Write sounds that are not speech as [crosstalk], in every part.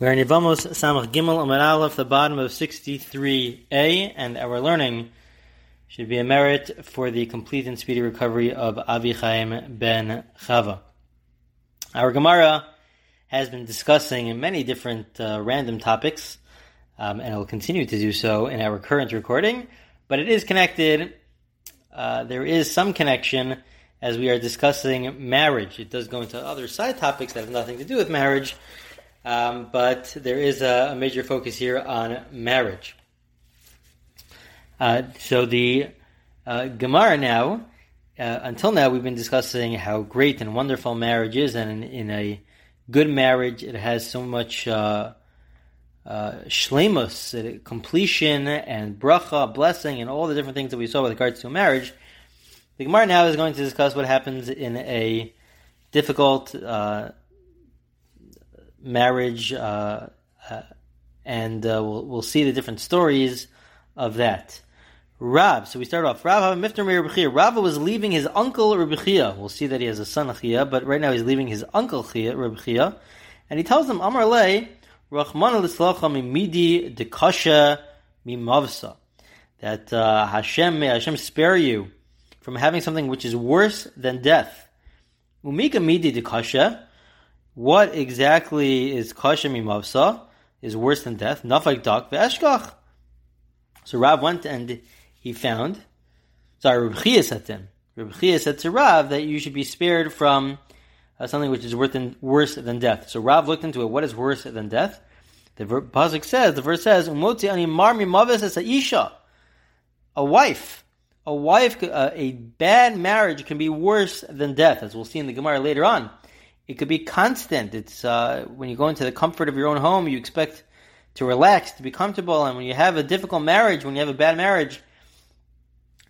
We're in Yevamos Samach Gimel Amar Aleph, the bottom of 63a, and our learning should be a merit for the complete and speedy recovery of Avichaim ben Chava. Our Gemara has been discussing many different uh, random topics, um, and it will continue to do so in our current recording, but it is connected. Uh, there is some connection as we are discussing marriage. It does go into other side topics that have nothing to do with marriage um, but there is a, a, major focus here on marriage. Uh, so the uh, Gemara now, uh, until now, we've been discussing how great and wonderful marriage is, and in, in a good marriage, it has so much uh, uh, shlemus, completion, and bracha, blessing, and all the different things that we saw with regards to marriage. The Gemara now is going to discuss what happens in a difficult uh, marriage, uh, uh, and uh, we'll, we'll see the different stories of that. Rav, so we start off. Rav Miftar Rav was leaving his uncle Rabbi We'll see that he has a son Chia, but right now he's leaving his uncle Chia, and he tells him, Amar Le, Rachman midi dekasha mimavsa. That uh, Hashem, may Hashem spare you from having something which is worse than death. Umika midi dekasha, what exactly is kashem imavsa is worse than death? Nafak dak ve'eshkach. So Rav went and he found. Sorry, Reb Chia said to him. Reb Chia said to Rav that you should be spared from uh, something which is worse than, worse than death. So Rav looked into it. What is worse than death? The pasuk says, the verse says, "Umotzi ani marmi maves es isha." A wife, a wife, uh, a bad marriage can be worse than death, as we'll see in the Gemara later on. It could be constant. It's uh, when you go into the comfort of your own home, you expect to relax, to be comfortable, and when you have a difficult marriage, when you have a bad marriage,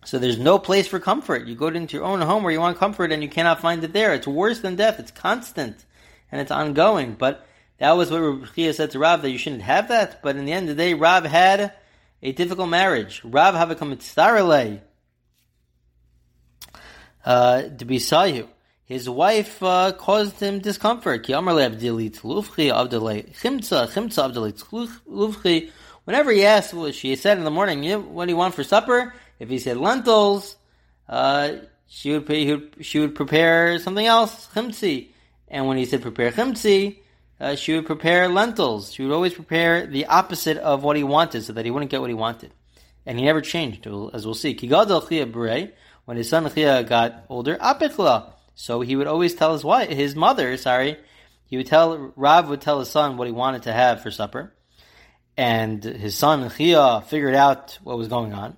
so there's no place for comfort. You go into your own home where you want comfort, and you cannot find it there. It's worse than death. It's constant and it's ongoing. But that was what Rabbi said to Rav that you shouldn't have that. But in the end of the day, Rav had a difficult marriage. Rav have a mitzarele uh, to be sayu his wife uh, caused him discomfort. Whenever he asked what she said in the morning, what do you want for supper? If he said lentils, uh, she would, would, she would prepare something else, chimtzi. And when he said prepare chimtzi, uh, she would prepare lentils. She would always prepare the opposite of what he wanted, so that he wouldn't get what he wanted. And he never changed, as we'll see. When his son Chia got older, apichla. So he would always tell his wife, his mother, sorry, he would tell Rav would tell his son what he wanted to have for supper, and his son Chia figured out what was going on,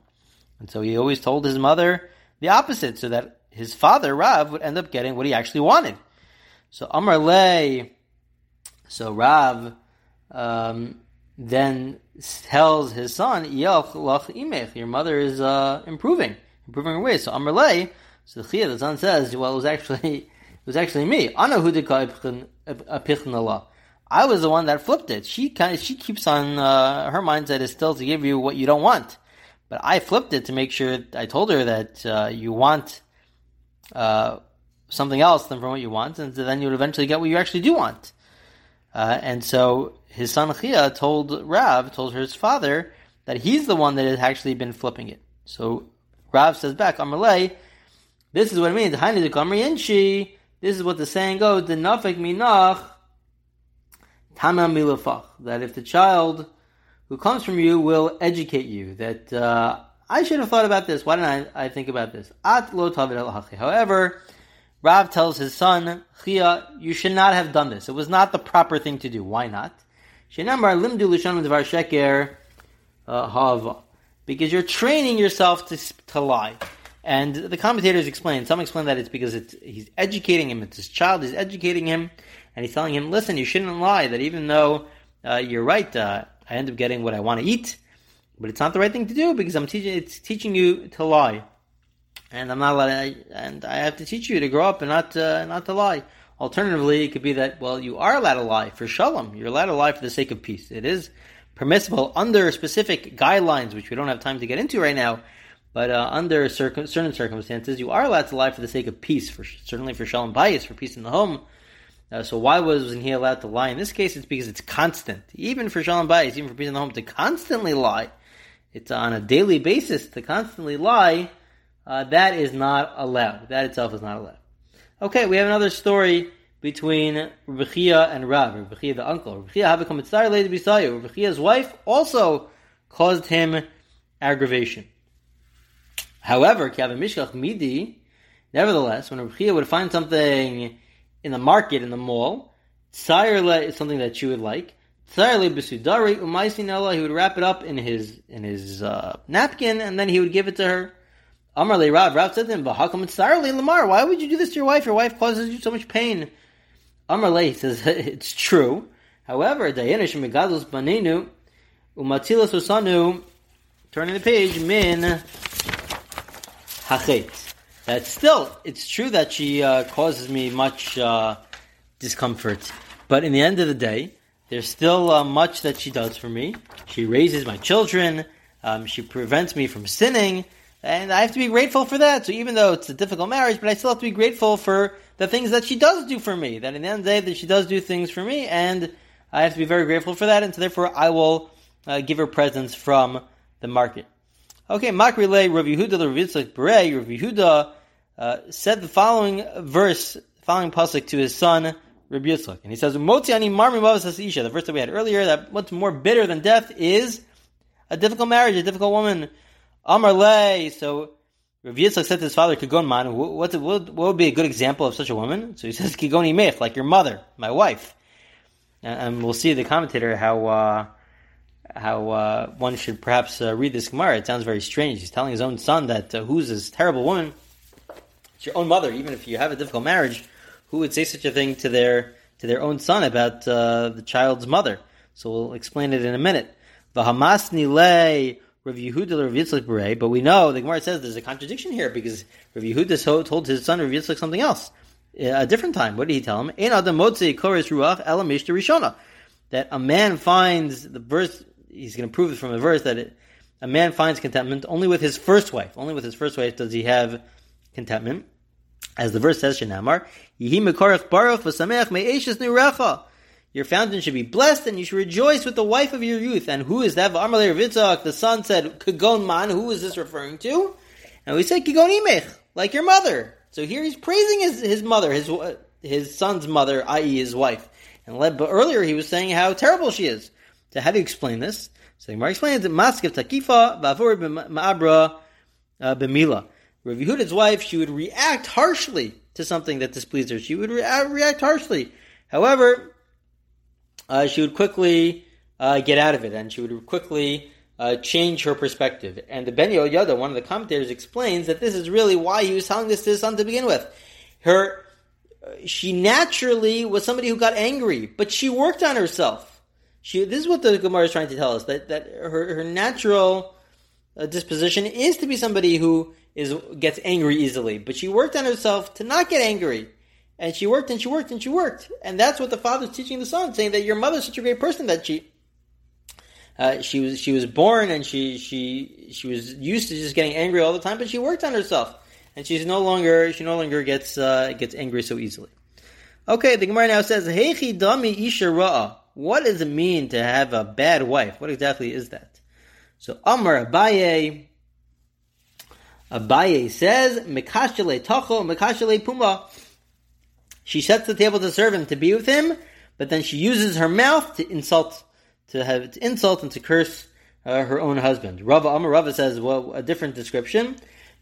and so he always told his mother the opposite, so that his father Rav would end up getting what he actually wanted. So Amar Le, so Rav um, then tells his son, Your mother is uh, improving, improving her ways. So Amar Le, so the Chia, the son says, well, it was actually, it was actually me. I was the one that flipped it. She kind of, she keeps on, uh, her mindset is still to give you what you don't want. But I flipped it to make sure, I told her that, uh, you want, uh, something else than from what you want, and then you would eventually get what you actually do want. Uh, and so his son Chia told Rav, told his father, that he's the one that has actually been flipping it. So Rav says back, Amalei, this is what it means. This is what the saying goes. The nafik minach tamam milafach. That if the child who comes from you will educate you, that uh, I should have thought about this. Why didn't I, I think about this? At lo However, Rav tells his son Chia, you should not have done this. It was not the proper thing to do. Why not? uh, Because you're training yourself to, to lie. And the commentators explain, some explain that it's because it's, he's educating him, it's his child, he's educating him, and he's telling him, listen, you shouldn't lie, that even though uh, you're right, uh, I end up getting what I want to eat, but it's not the right thing to do because I'm teaching, it's teaching you to lie. And I'm not allowed, and I have to teach you to grow up and not, uh, not to lie. Alternatively, it could be that, well, you are allowed to lie for shalom. You're allowed to lie for the sake of peace. It is permissible under specific guidelines, which we don't have time to get into right now, but uh, under certain circumstances, you are allowed to lie for the sake of peace, for certainly for shalom bayis, for peace in the home. Uh, so why wasn't he allowed to lie? In this case, it's because it's constant. Even for Shalom Bayis, even for peace in the home, to constantly lie, it's on a daily basis to constantly lie, uh, that is not allowed. That itself is not allowed. Okay, we have another story between Rebechia and Rav. Rebechia, the uncle. Rebechia tzar later bisayu. Rebechia's wife also caused him aggravation. However, Kavim Mishkach Midi, nevertheless, when Rebechia would find something in the market, in the mall, tzar is something that she would like. Tzar le besudari umaisin he would wrap it up in his in his uh, napkin and then he would give it to her. Amar le Rav, Rav said to him, "Bahakam tzar le lamar. Why would you do this to your wife? Your wife causes you so much pain." Amar le says [laughs] it's true. However, Dayanish megadlos banenu umatilas usanu. Turning the page, min hachet. That still, it's true that she uh, causes me much uh, discomfort, but in the end of the day, there's still uh, much that she does for me. She raises my children. Um, she prevents me from sinning. And I have to be grateful for that. So even though it's a difficult marriage, but I still have to be grateful for the things that she does do for me. That in the end of the day, that she does do things for me, and I have to be very grateful for that. And so therefore, I will uh, give her presents from the market. Okay, Mak relay Rav Yehuda Rav Yitzchak Berei. Rav Yehuda uh, said the following verse, following pasuk to his son Rav Yitzchak, and he says, "Motzi ani marmi isha." The verse that we had earlier, that what's more bitter than death is a difficult marriage, a difficult woman. Amar Le. So Rav Yitzchak said to his father, Kigon Man, what, what, would be a good example of such a woman? So he [laughs] says, Kigoni Mech, like your mother, my wife. And, and we'll see the commentator how uh, how uh, one should perhaps uh, read this Gemara. It sounds very strange. He's telling his own son that uh, who's this terrible woman? It's your own mother. Even if you have a difficult marriage, who would say such a thing to their to their own son about uh, the child's mother? So we'll explain it in a minute. Vahamasni le Rav Yehuda Rav Yitzchak but we know the Gemara says there's a contradiction here because Rav Yehuda told his son Rav Yitzchak something else a different time. What did he tell him? Ein adam motzi koris ruach elam rishona. That a man finds the verse. He's going to prove it from the verse that it, a man finds contentment only with his first wife. Only with his first wife does he have contentment. As the verse says, Shenamar, Yihi mekorach baruch v'sameach me'eshes. Your fountain should be blessed, and you should rejoice with the wife of your youth. And who is that? The son said, Kagon man, who is this referring to? And we said, Kagon imech, like your mother. So here he's praising his, his mother, his his son's mother, i.e. his wife. And but earlier he was saying how terrible she is. So how do you explain this? So the Gemara explains that Maskiv Takifa Vavur Ma'abra uh, B'mila. Rav Yehuda's wife, she would react harshly to something that displeased her. She would re- react harshly. However, uh, she would quickly uh, get out of it, and she would quickly uh, change her perspective. And the Ben Yehoyada, one of the commentators, explains that this is really why he was telling this to his son to begin with. Her, uh, she naturally was somebody who got angry, but she worked on herself. She, this is what the Gemara is trying to tell us that that her her natural uh, disposition is to be somebody who is gets angry easily, but she worked on herself to not get angry. And she worked and she worked and she worked. And that's what the father's teaching the son, saying that your mother's such a great person that she uh, she was she was born and she she she was used to just getting angry all the time, but she worked on herself, and she's no longer she no longer gets uh, gets angry so easily. Okay, the Gemara now says, "Heichi dami isha ra'a." What does it mean to have a bad wife? What exactly is that? So Amar Abaye, Abaye says, "Mekashele tacho, mekashele puma." She sets the table to serve him to be with him, but then she uses her mouth to insult, to have to insult and to curse uh, her own husband. Rava Amar Rava says, well, a different description.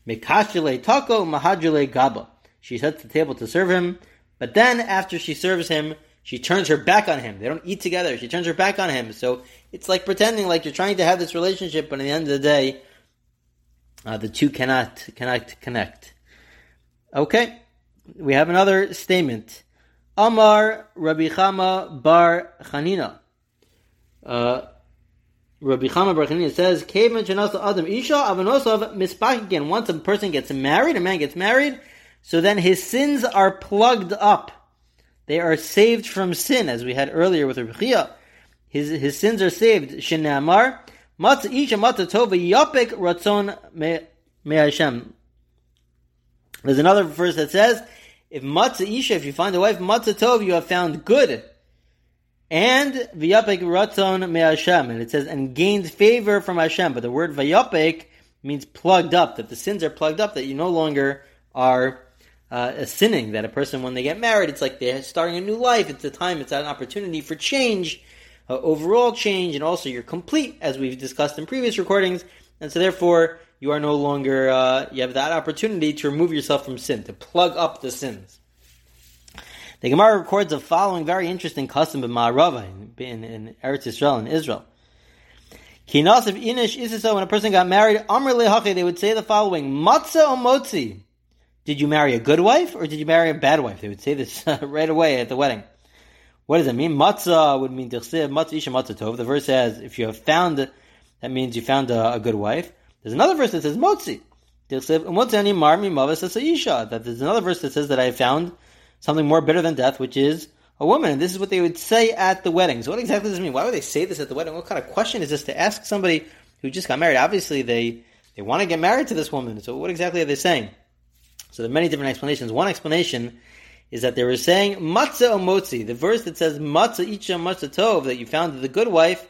Mekashile tako mahajile gaba. She sets the table to serve him, but then after she serves him, she turns her back on him. They don't eat together. She turns her back on him. So it's like pretending like you're trying to have this relationship, but at the end of the day, uh, the two cannot cannot connect. Okay we have another statement. Amar Rabbi Chama Bar Chanina. Uh, Rabbi Chama Bar Chanina says, "Kavan shenasa adam isha avanosav mispach again." Once a person gets married, a man gets married, so then his sins are plugged up. They are saved from sin, as we had earlier with Rabbi. His his sins are saved. Shenamar matz isha matz tova yapik ratzon me Hashem. There's another verse that says, if matzah isha, if you find a wife matzah tov, you have found good. And v'yapek ratzon me'Hashem, and it says and gained favor from Hashem. But the word v'yapek means plugged up, that the sins are plugged up, that you no longer are uh, sinning. That a person, when they get married, it's like they're starting a new life. It's a time, it's an opportunity for change, uh, overall change, and also you're complete, as we've discussed in previous recordings. And so, therefore, you are no longer, uh, you have that opportunity to remove yourself from sin, to plug up the sins. The Gemara records the following very interesting custom in Ma'arava, in, in Eretz Israel, in Israel. Kinasif inish isiso, when a person got married, Amr lehache, they would say the following, Matzah o motzi. Did you marry a good wife or did you marry a bad wife? They would say this [laughs] right away at the wedding. What does it mean? Matzah would mean tichsiv, matzah isha matzah tov. The verse says, if you have found, that means you found a, a good wife. There's another verse that says motzi. That there's another verse that says that I found something more bitter than death, which is a woman. And this is what they would say at the wedding. So what exactly does this mean? Why would they say this at the wedding? What kind of question is this to ask somebody who just got married? Obviously they, they want to get married to this woman. So what exactly are they saying? So there are many different explanations. One explanation is that they were saying matzah omotzi, the verse that says matzah icha matzah tov, that you found the good wife,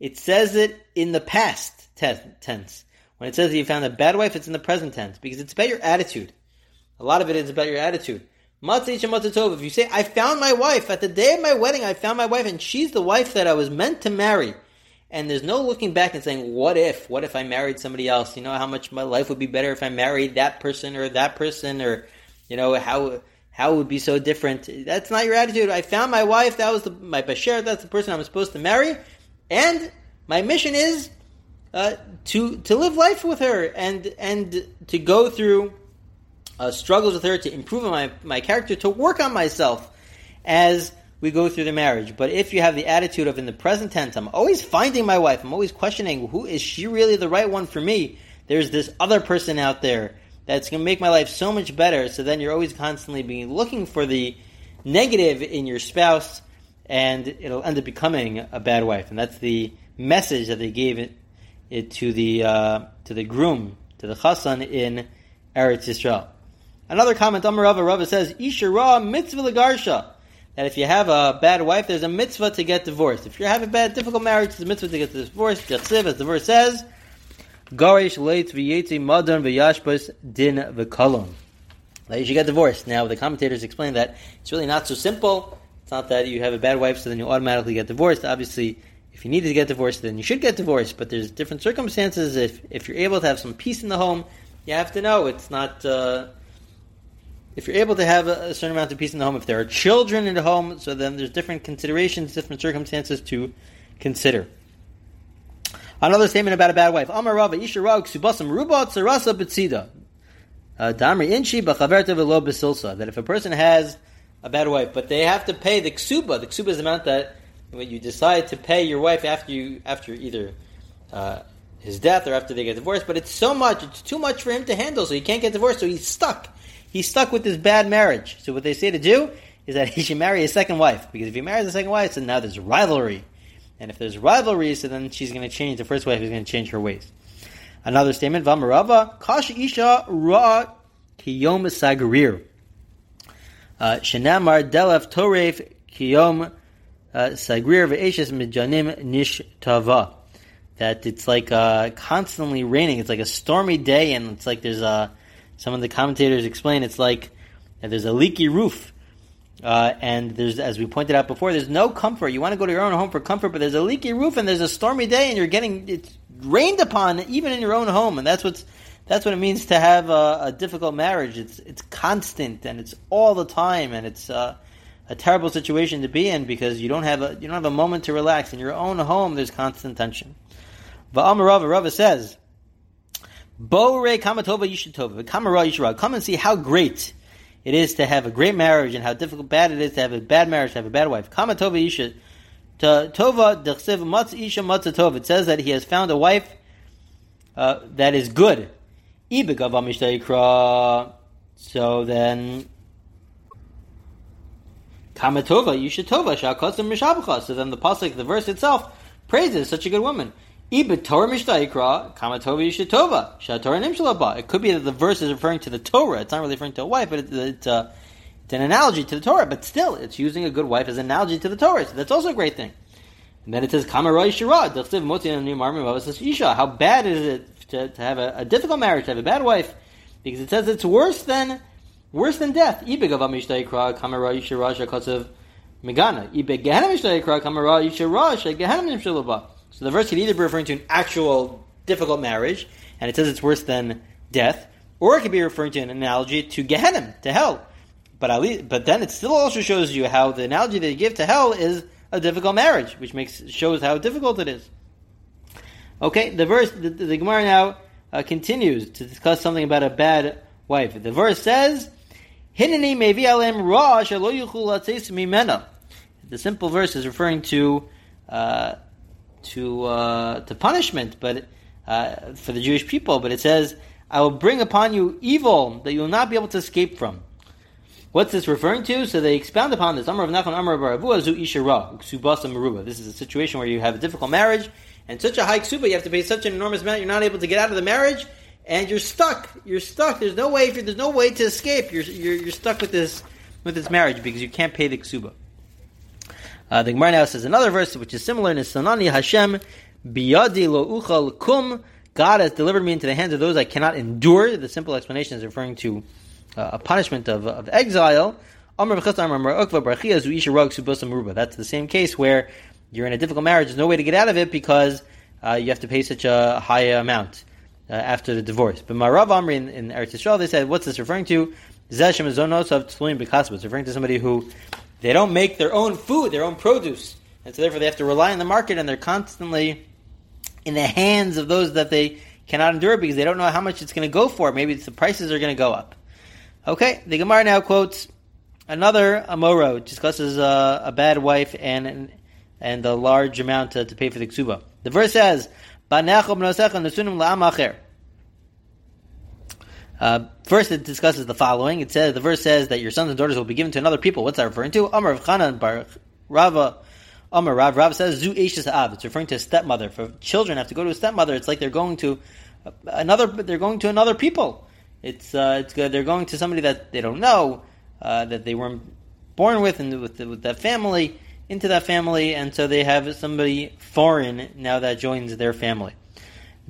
it says it in the past tense. When it says that you found a bad wife, it's in the present tense because it's about your attitude. A lot of it is about your attitude. Matzah icha matzah tov. If you say, I found my wife, at the day of my wedding, I found my wife, and she's the wife that I was meant to marry. And there's no looking back and saying, what if? What if I married somebody else? You know how much my life would be better if I married that person or that person or, you know, how, how it would be so different. That's not your attitude. I found my wife, that was the, my bashert, that's the person I'm supposed to marry. And my mission is, uh, to, to live life with her and, and to go through uh, struggles with her to improve my, my character, to work on myself as we go through the marriage. But if you have the attitude of in the present tense, I'm always finding my wife, I'm always questioning who is she really the right one for me? There's this other person out there that's going to make my life so much better. So then you're always constantly being looking for the negative in your spouse, and it'll end up becoming a bad wife. And that's the message that they gave it, it to the uh, to the groom, to the chassan in Eretz Yisrael. Another comment, Amar Rava, Rava says, Isha Ra mitzvah legarsha. That if you have a bad wife, there's a mitzvah to get divorced. If you have a bad, difficult marriage, there's a mitzvah to get divorced. Yachsiv, as the verse says, Garish leit v'yetzi madan v'yashbas din v'kolon. That you should get divorced. Now, the commentators explain that it's really not so simple. It's not that you have a bad wife, so then you automatically get divorced. Obviously, if you needed to get divorced, then you should get divorced. But there's different circumstances. If if you're able to have some peace in the home, you have to know it's not. Uh, if you're able to have a, a, certain amount of peace in the home, if there are children in the home, so then there's different considerations, different circumstances to consider. Another statement about a bad wife. Amar Rava, Isha Rava, Ksubasam Ruba, Tsarasa Betsida. Uh, Damri Inchi, Bachaverta Velo Besilsa. That if a person has a bad wife, but they have to pay the ksuba, the ksuba is the amount that when you decide to pay your wife after you, after either, uh, his death or after they get divorced, but it's so much, it's too much for him to handle, so he can't get divorced, so he's stuck he's stuck with this bad marriage. So what they say to do is that [laughs] he should marry a second wife because if he marries a second wife, so now there's rivalry, and if there's rivalry, so then she's going to change. The first wife is going to change her ways. Another statement: Vamarava kasha isha ra kiyom sagrir. Uh, Shenamar delef toref kiyom uh, sagrir ve'eshes mijanim nish tava. That it's like uh, constantly raining. It's like a stormy day, and it's like there's a some of the commentators explain it's like there's a leaky roof. Uh, and there's, as we pointed out before, there's no comfort. You want to go to your own home for comfort, but there's a leaky roof and there's a stormy day, and you're getting it's rained upon even in your own home, and that's what's that's what it means to have a, a difficult marriage. It's it's constant and it's all the time, and it's uh, a terrible situation to be in because you don't have a you don't have a moment to relax in your own home. There's constant tension. Va'amarava Rava says Bo re kamatova yishitova, kamara yishra. Come and see how great it is to have a great marriage and how difficult, bad it is to have a bad marriage, to have a bad wife. Kamatova yisha. Tova dechsev matz isha matz tov. It says that he has found a wife uh, that is good. So then, kamatova yishatova shakosim mishabacha. So then the pasuk, the verse itself, praises such a good woman. It could be that the verse is referring to the Torah. It's not really referring to a wife, but it's, it's, uh, It's an analogy to the Torah, but still, it's using a good wife as an analogy to the Torah. So that's also a great thing. And then it says, How bad is it to, to have a, a, difficult marriage, to have a bad wife? Because it says it's worse than worse than death. So the verse could either be referring to an actual difficult marriage, and it says it's worse than death, or it could be referring to an analogy to Gehenna, to hell. But at least, but then it still also shows you how the analogy they give to hell is a difficult marriage, which makes shows how difficult it is. Okay, the verse the, the Gemara now uh, continues to discuss something about a bad wife. The verse says, "Hineni mevi alem ra mimena." The simple verse is referring to uh, to uh, to punishment, but uh, for the Jewish people. But it says, "I will bring upon you evil that you will not be able to escape from." What's this referring to? So they expound upon this. Amar Rav Nachman, Amar of Zu Ishara, Ksubasa Maruba. This is a situation where you have a difficult marriage, and such a high ksuba, you have to pay such an enormous amount, you're not able to get out of the marriage, and you're stuck. You're stuck. There's no way. There's no way to escape. You're, you're, you're stuck with this with this marriage because you can't pay the ksuba. Uh, the Gemara now says another verse which is similar in Sanani Hashem biyadi lo uchal kum. God has delivered me into the hands of those I cannot endure. The simple explanation is referring to uh, a punishment of, of exile. That's the same case where you're in a difficult marriage. There's no way to get out of it because uh, you have to pay such a high amount uh, after the divorce. But Marav Amri in, in Eretz Yisrael, they said, what's this referring to? It's referring to somebody who they don't make their own food, their own produce. And so therefore they have to rely on the market and they're constantly in the hands of those that they cannot endure because they don't know how much it's going to go for. Maybe the prices are going to go up. Okay, the Gemara now quotes another Amoro, discusses uh, a bad wife and and a large amount to, to pay for the ksuba. The verse says, uh, first, it discusses the following. It says the verse says that your sons and daughters will be given to another people. What's that referring to? Amar Rav Chanan Bar Rava. Amar Rav Rav says Zu Av. It's referring to a stepmother. For children have to go to a stepmother, it's like they're going to another. They're going to another people. It's uh, it's good. They're going to somebody that they don't know, uh, that they weren't born with, and with with that family into that family, and so they have somebody foreign now that joins their family.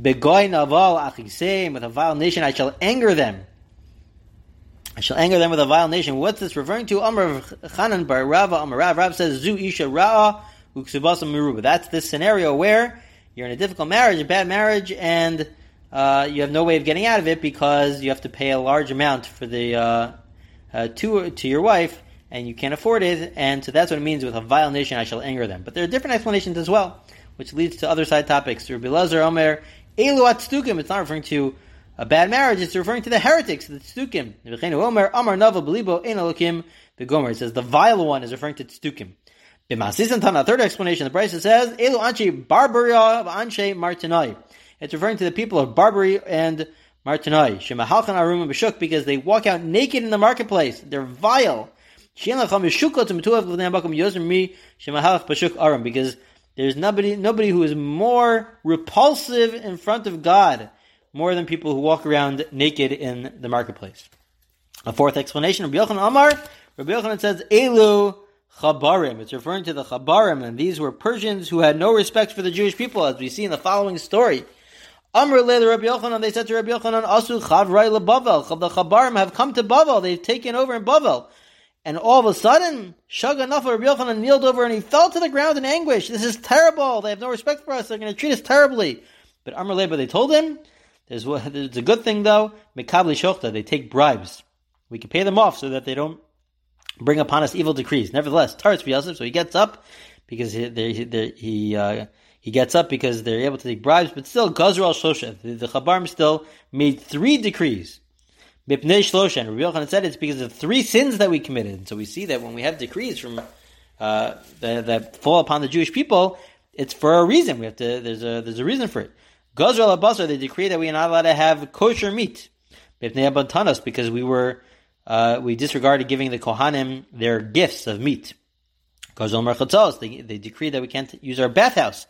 Begoy naval achisem with a vile nation, I shall anger them. I shall anger them with a vile nation. What's this referring to? Amr Chanan bar Rava Amr Rav. Rav says Zu Isha Ra'a Uksubasa Meruba. That's this scenario where you're in a difficult marriage, a bad marriage, and uh, you have no way of getting out of it because you have to pay a large amount for the uh, uh, to to your wife, and you can't afford it. And so that's what it means with a vile nation. I shall anger them. But there are different explanations as well, which leads to other side topics. Rabbi Lazar Omer Elu Stukim. It's not referring to a bad marriage. It's referring to the heretics, the Stukim. Amar Nava Belibo The Gomer says the vile one is referring to Stukim. B'masisan third explanation, the Brisa says Elu Anche Barbaria Anche Martinai. It's referring to the people of Barbary and Martinai. Shemahalchan Arum Bashuk because they walk out naked in the marketplace. They're vile. Because there's nobody, nobody who is more repulsive in front of God more than people who walk around naked in the marketplace. A fourth explanation, Rabbi Yochanan Amar, Rabbi Yochanan says, Elu Chabarim. It's referring to the Chabarim, and these were Persians who had no respect for the Jewish people, as we see in the following story. Amr le Rabbi Yochanan, they said to Rabbi Yochanan, Asu Chavrai leBavel. The Chabarim have come to Bavel. They've taken over in Bavel. And all of a sudden, Shaga Nafa Rabbi Yochanan kneeled over and he fell to the ground in anguish. This is terrible. They have no respect for us. They're going to treat us terribly. But Amr Leba, they told him, there's, there's a good thing though, Mekabli Shochta, they take bribes. We can pay them off so that they don't bring upon us evil decrees. Nevertheless, Taritz Yosef, so he gets up because he, they, he, uh, he gets up because they're able to take bribes, but still, Gazral Shosha, the, Chabarim still made three decrees Shlosha. Rabbi Yochanan said it's because of three sins that we committed. So we see that when we have decrees from uh, that, that, fall upon the Jewish people, it's for a reason. We have to. There's a there's a reason for it. Gazral Abasar, they decree that we are not allowed to have kosher meat. Mipnei Abantanos, because we were uh, we disregarded giving the Kohanim their gifts of meat. Gazral Merchatzos, they, they decree that we can't use our bathhouse.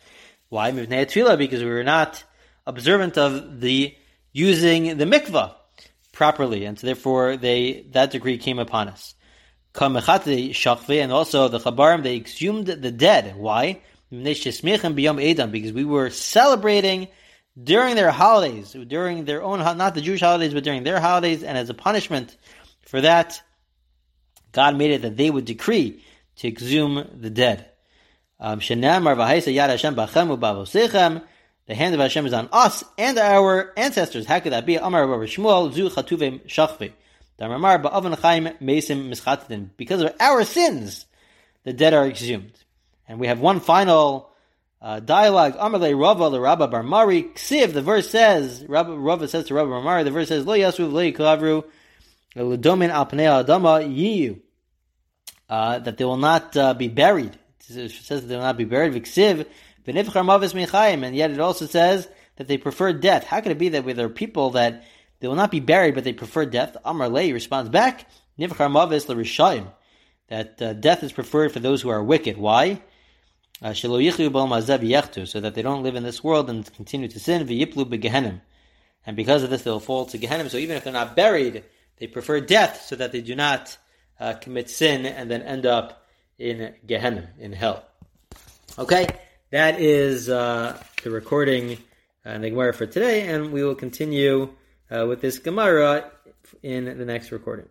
Why? Because we were not observant of the using the mikvah properly, and so therefore they that decree came upon us. and also the Chabarim, they exhumed the dead. Why? Because we were celebrating during their holidays, during their own, not the Jewish holidays, but during their holidays, and as a punishment for that, God made it that they would decree to exhume the dead. Um, the hand of Hashem is on us and our ancestors. How could that be? Amar Shmuel zu chatuvim shachve. Because of our sins, the dead are exhumed. And we have one final uh, dialogue. Amarle Rava the Rabba bar Mari. Ksiv, the verse says, Rabba, Rava says to Rabba bar Mari, the verse says, Lo yasuv lo yiklavru l'domin al pnei adama yiyu. Uh, that they will not uh, be buried. It says they will not be buried. V'ksiv, And yet it also says that they prefer death. How could it be that there are people that they will not be buried, but they prefer death. Amar Lei responds back, Nivchar Mavis l'Rishayim, that uh, death is preferred for those who are wicked. Why? Uh, so that they don't live in this world and continue to sin. And because of this, they will fall to Gehenna. So even if they're not buried, they prefer death so that they do not uh, commit sin and then end up in Gehenna, in hell. Okay, that is uh, the recording and uh, the Gemara for today, and we will continue uh, with this Gemara in the next recording.